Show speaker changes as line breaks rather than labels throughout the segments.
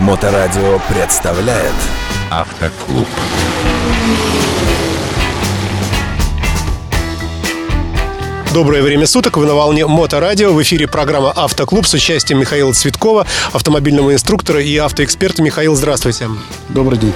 Моторадио представляет
Автоклуб.
Доброе время суток, вы на волне Моторадио. В эфире программа «Автоклуб» с участием Михаила Цветкова, автомобильного инструктора и автоэксперта. Михаил, здравствуйте.
Добрый день.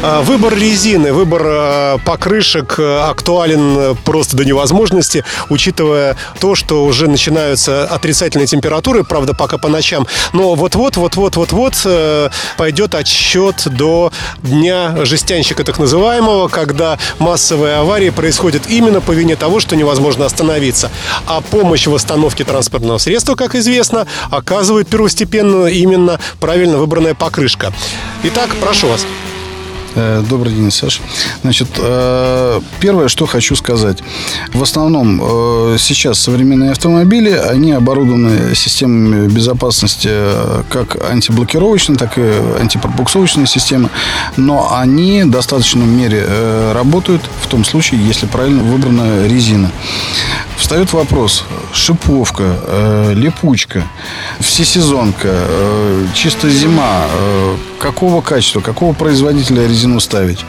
А, Выбор резины, выбор а, покрышек а, актуален просто до невозможности, учитывая то, что уже начинаются отрицательные температуры, правда, пока по ночам. Но вот-вот, вот-вот, вот-вот э, пойдет отсчет до дня жестянщика так называемого, когда массовые аварии происходят именно по вине того, что невозможно остановиться. А помощь в остановке транспортного средства, как известно, оказывает первостепенно именно правильно выбранная покрышка. Итак, прошу вас.
Э, Добрый день, Саша. Значит, э, первое, что хочу сказать. В основном э, сейчас современные автомобили, они оборудованы системами безопасности как антиблокировочной, так и антипробуксовочной системы. Но они в достаточной мере работают в том случае, если правильно выбрана резина. Встает вопрос, шиповка, э, липучка, всесезонка, э, чисто зима, э, какого качества, какого производителя резину ставить.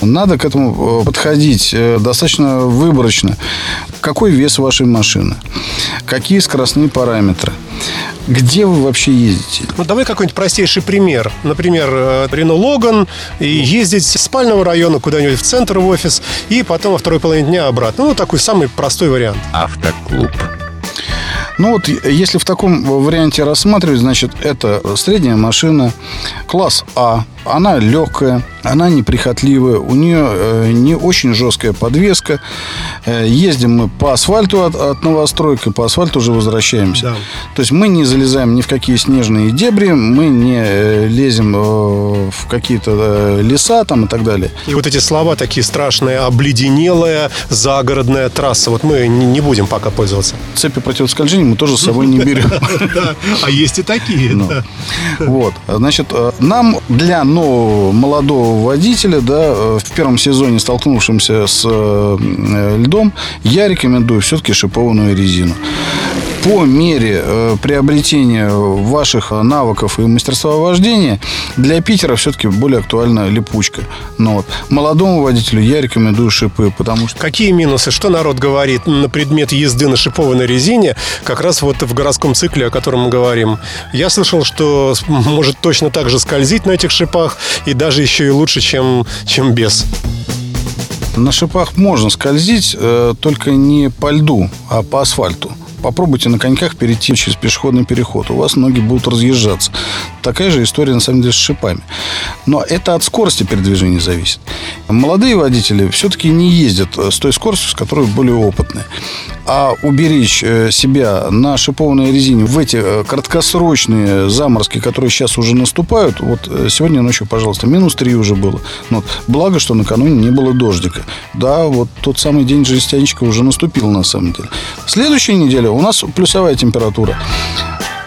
Надо к этому э, подходить э, достаточно выборочно. Какой вес вашей машины? Какие скоростные параметры? Где вы вообще ездите?
Ну, давай какой-нибудь простейший пример. Например, э, Рено Логан и ездить с спального района куда-нибудь в центр в офис и потом во второй половине дня обратно. Ну, такой самый простой вариант.
Автоклуб.
Ну вот, если в таком варианте рассматривать, значит, это средняя машина, класс А. Она легкая, она неприхотливая, у нее э, не очень жесткая подвеска. Э, ездим мы по асфальту от, от новостройки, по асфальту уже возвращаемся.
Да.
То есть мы не залезаем ни в какие снежные дебри, мы не э, лезем в какие-то леса там и так далее.
И вот эти слова такие страшные, обледенелая загородная трасса. Вот мы не будем пока пользоваться.
Цепи противоскольжения мы тоже с собой не берем.
А есть и такие.
Ну. Вот. Значит, нам для нового молодого водителя, да, э, в первом сезоне столкнувшимся с э, льдом, я рекомендую все-таки шипованную резину. По мере э, приобретения ваших навыков и мастерства вождения для Питера все-таки более актуальна липучка. Но вот молодому водителю я рекомендую шипы, потому что
Какие минусы? Что народ говорит на предмет езды на шипованной резине, как раз вот в городском цикле, о котором мы говорим? Я слышал, что может точно так же скользить на этих шипах, и даже еще и лучше, чем, чем без.
На шипах можно скользить, э, только не по льду, а по асфальту. Попробуйте на коньках перейти через пешеходный переход. У вас ноги будут разъезжаться. Такая же история, на самом деле, с шипами. Но это от скорости передвижения зависит. Молодые водители все-таки не ездят э, с той скоростью, с которой более опытные. А уберечь э, себя на шипованной резине в эти э, краткосрочные заморозки, которые сейчас уже наступают, вот э, сегодня ночью, пожалуйста, минус 3 уже было. Вот. Благо, что накануне не было дождика. Да, вот тот самый день жестянщика уже наступил на самом деле. Следующая неделя у нас плюсовая температура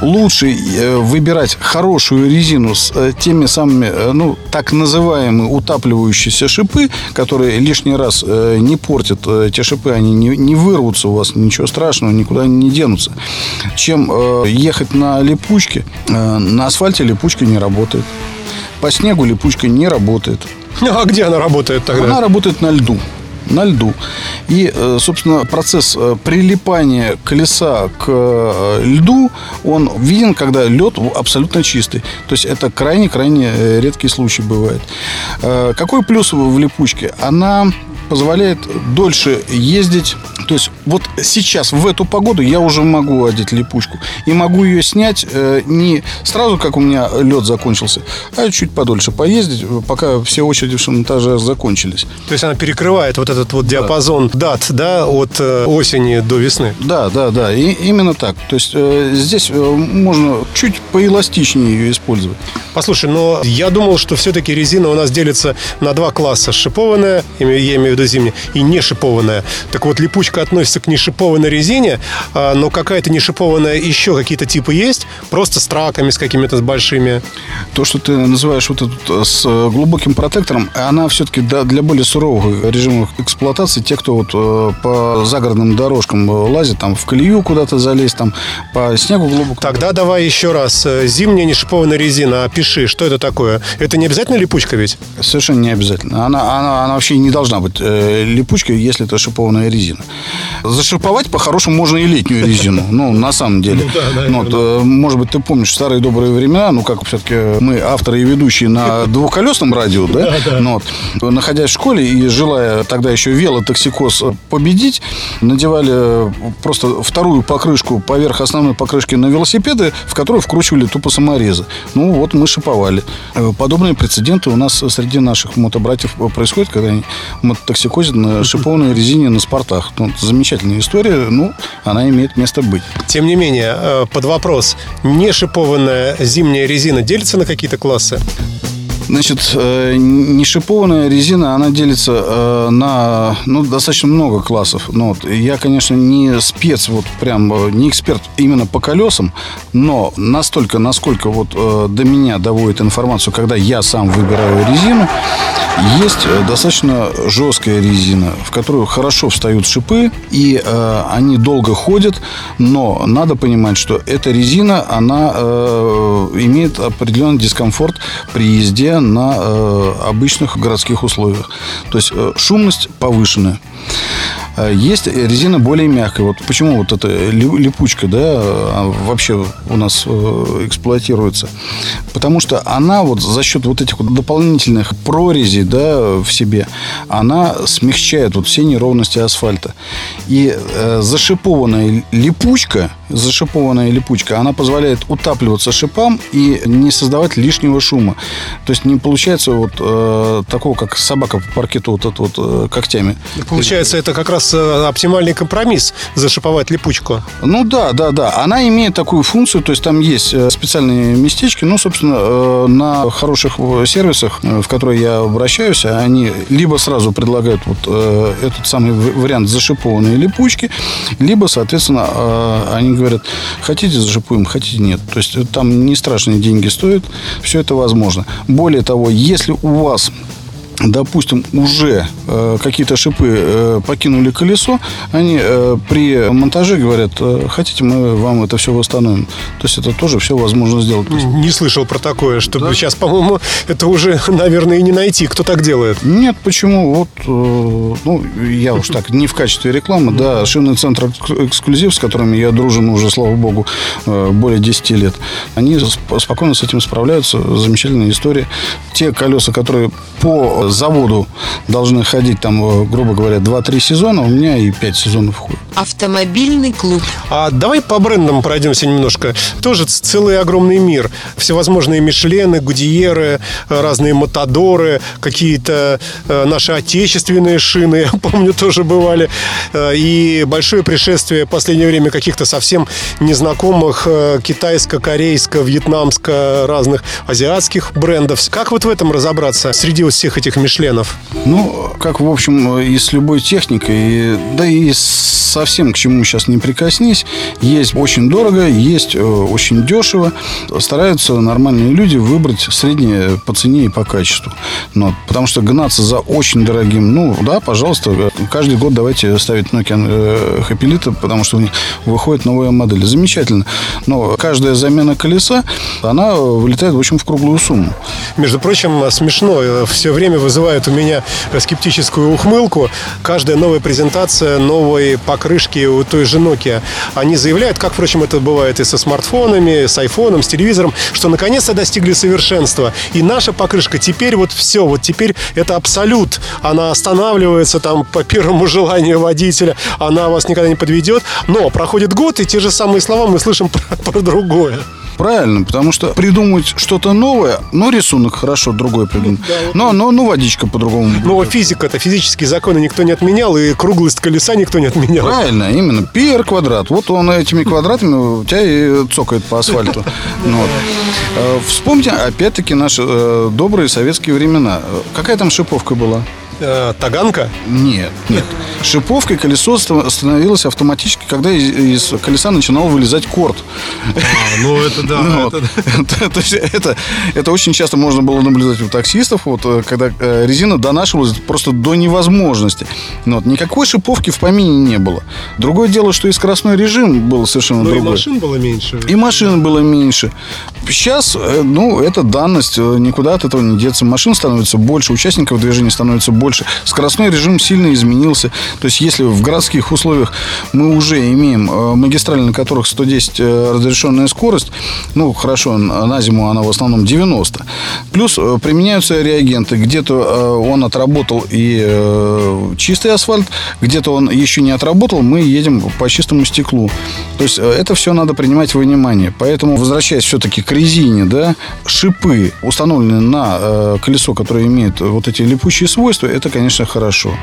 лучше э, выбирать хорошую резину с э, теми самыми, э, ну, так называемые утапливающиеся шипы, которые лишний раз не портят те шипы, они не, не вырвутся у вас, ничего страшного, никуда они не денутся. Чем ехать на липучке, на асфальте липучка не работает. По снегу липучка не работает.
А где она работает тогда?
Она работает на льду. На льду. И, э, собственно, процесс э, прилипания колеса к э, льду, он виден, когда лед абсолютно чистый. То есть это крайне-крайне редкий случай бывает. Какой плюс в липучке? Она позволяет дольше ездить. То есть вот сейчас, в эту погоду, я уже могу одеть липучку. И могу ее снять э, не сразу, как у меня лед закончился, а чуть подольше поездить, пока все очереди в шиномонтаже закончились.
То есть она перекрывает вот этот вот диапазон дат, да, от э, осени до весны.
Да, да, да, и именно так. То есть э, здесь э, можно чуть поэластичнее ее использовать.
Послушай, но я думал, что все-таки резина у нас делится на два класса. Шипованная, я имею в виду зимняя, и не шипованная. Так вот, липучка относится относится к нешипованной резине, а, но какая-то нешипованная еще какие-то типы есть? Просто с траками, с какими-то большими?
То, что ты называешь вот эту с э, глубоким протектором, она все-таки для более суровых режимов эксплуатации, те, кто вот э, по загородным дорожкам лазит, там в колею куда-то залезть, там по снегу глубоко.
Тогда давай еще раз. Зимняя нешипованная резина, опиши, что это такое? Это не обязательно липучка ведь?
Совершенно не обязательно. Она, она, она вообще не должна быть э, липучкой, если это шипованная резина. Зашиповать по-хорошему можно и летнюю резину. Ну, на самом деле. Ну, да, вот, э, может быть, ты помнишь старые добрые времена, ну, как все-таки мы авторы и ведущие на двухколесном радио, да? да. Ну, вот, находясь в школе и желая тогда еще велотоксикоз победить, надевали просто вторую покрышку поверх основной покрышки на велосипеды, в которую вкручивали тупо саморезы. Ну, вот мы шиповали. Э, подобные прецеденты у нас среди наших мотобратьев происходят, когда они мототоксикозят на шипованной резине на спортах. Ну, замечательная история, ну, она имеет место быть.
Тем не менее, э, под вопрос, не шипованная зимняя резина делится на какие-то классы?
Значит, э, не шипованная резина, она делится э, на ну, достаточно много классов. Ну, вот, я, конечно, не спец, вот прям не эксперт именно по колесам, но настолько, насколько вот до меня доводит информацию, когда я сам выбираю резину, есть достаточно жесткая резина, в которую хорошо встают шипы, и э, они долго ходят, но надо понимать, что эта резина, она э, имеет определенный дискомфорт при езде на э, обычных городских условиях. То есть э, шумность повышенная. Э, есть резина более мягкая. Вот почему вот эта липучка, да, а, вообще у нас эксплуатируется? Потому что она вот за счет вот этих вот дополнительных прорезей, да, в себе, она смягчает вот все неровности асфальта. И э, зашипованная липучка, зашипованная липучка, она позволяет утапливаться шипам и не создавать лишнего шума. То есть не получается вот э, такого, как собака по паркету вот это вот э, когтями.
Получается, это как раз э, оптимальный компромисс зашиповать липучку.
Ну да, да, да. Она имеет такую функцию, то есть там есть э, специальные местечки, ну, собственно, э, на хороших сервисах, в которые я обращаюсь, они либо сразу предлагают вот этот самый вариант зашипованной липучки, либо, соответственно, они говорят, хотите зашипуем, хотите нет. То есть там не страшные деньги стоят, все это возможно. Более того, если у вас допустим, уже э, какие-то шипы э, покинули колесо, они э, при монтаже говорят, э, хотите, мы вам это все восстановим. То есть это тоже все возможно сделать.
Не слышал про такое, чтобы да? сейчас, по-моему, это уже, наверное, и не найти. Кто так делает?
Нет, почему? Вот, э, ну, я уж так, не в качестве рекламы, да, шинный центр эксклюзив, с которыми я дружен уже, слава богу, э, более 10 лет, они спокойно с этим справляются. Замечательная история. Те колеса, которые по заводу должны ходить там, э, грубо говоря, 2-3 сезона, у меня и 5 сезонов ходит.
Автомобильный клуб.
А давай по брендам пройдемся немножко. Тоже целый огромный мир. Всевозможные Мишлены, Гудиеры, разные Матадоры, какие-то э, наши отечественные шины, я помню, тоже бывали. Э, и большое пришествие в последнее время каких-то совсем незнакомых китайско-корейско, вьетнамско, разных азиатских брендов. Как вот в этом разобраться среди всех этих Мишленов?
Ну, как, в общем, и с любой техникой, да и совсем к чему сейчас не прикоснись, есть очень дорого, есть э, очень дешево. Стараются нормальные люди выбрать среднее по цене и по качеству. Но, потому что гнаться за очень дорогим, ну, да, пожалуйста, каждый год давайте ставить Nokia э, Happy Little, потому что у них выходит новая модель. Замечательно. Но каждая замена колеса, она вылетает, в общем, в круглую сумму.
Между прочим, смешно. Все время вызывает у меня скептическую ухмылку. Каждая новая презентация новой покрышки у той же Nokia. Они заявляют, как, впрочем, это бывает и со смартфонами, с айфоном, с телевизором, что наконец-то достигли совершенства. И наша покрышка теперь вот все, вот теперь это абсолют. Она останавливается там по первому желанию водителя, она вас никогда не подведет. Но проходит год, и те же самые слова мы слышим про, про другое.
Правильно, потому что придумать что-то новое, ну, рисунок хорошо, другой придумать. Но, но, ну, водичка по-другому.
Но физика это физические законы никто не отменял, и круглость колеса никто не отменял.
Правильно, именно. Пи квадрат. Вот он этими квадратами у тебя и цокает по асфальту. Ну, вот. Э, вспомните, опять-таки, наши э, добрые советские времена. Какая там шиповка была?
Э, таганка?
Нет, нет. Шиповкой колесо ста- становилось автоматически, когда из, из колеса начинал вылезать корт.
ну это да.
Ну, вот. То есть это, это очень часто можно было наблюдать у таксистов, вот, э, когда э, резина донашивалась просто до невозможности. Ну, вот, никакой шиповки в помине не было. Другое дело, что и скоростной режим был совершенно
Ну и
другой.
машин было меньше.
И машин было меньше. Сейчас, ну, это данность, никуда от этого не деться. Машин становится больше, участников движения становится больше. Скоростной режим сильно изменился. То есть, если в городских условиях мы уже имеем э, магистрали, на которых 110 э, разрешенная скорость, ну, хорошо, на зиму она в основном 90. Плюс э, применяются реагенты. Где-то он отработал и чистый асфальт, где-то он еще не отработал, мы едем по чистому стеклу. То есть, это все надо принимать во внимание. Поэтому, возвращаясь все-таки к резине, да, шипы, установленные на колесо, которое имеет вот эти липучие свойства, это, конечно, хорошо.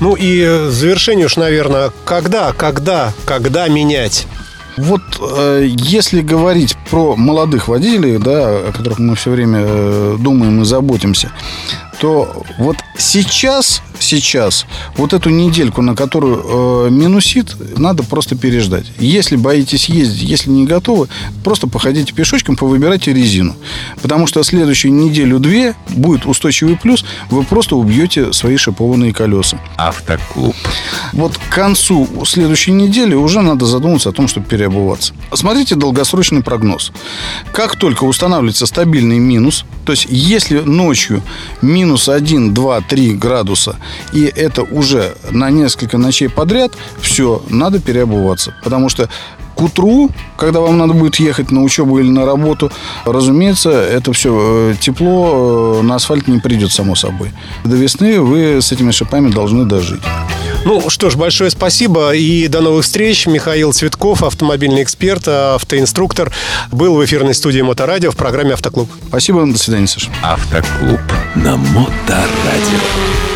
Ну и э, в завершение уж, наверное, когда, когда, когда менять?
Вот э, если говорить про молодых водителей, да, о которых мы все время э, думаем и заботимся, то вот сейчас, сейчас, вот эту недельку, на которую э, минусит, надо просто переждать. Если боитесь ездить, если не готовы, просто походите пешочком, повыбирайте резину. Потому что следующую неделю-две будет устойчивый плюс, вы просто убьете свои шипованные колеса.
Автоклуб.
Вот к концу следующей недели уже надо задуматься о том, чтобы переобуваться. Смотрите долгосрочный прогноз. Как только устанавливается стабильный минус, то есть если ночью минус 1, 2, 3 градуса, и это уже на несколько ночей подряд, все, надо переобуваться. Потому что к утру, когда вам надо будет ехать на учебу или на работу, разумеется, это все тепло э, на асфальт не придет само собой. До весны вы с этими шипами должны дожить.
Ну что ж, большое спасибо и до новых встреч. Михаил Цветков, автомобильный эксперт, автоинструктор, был в эфирной студии Моторадио в программе «Автоклуб».
Спасибо, до свидания, Саша.
Автоклуб.
На Моторадио.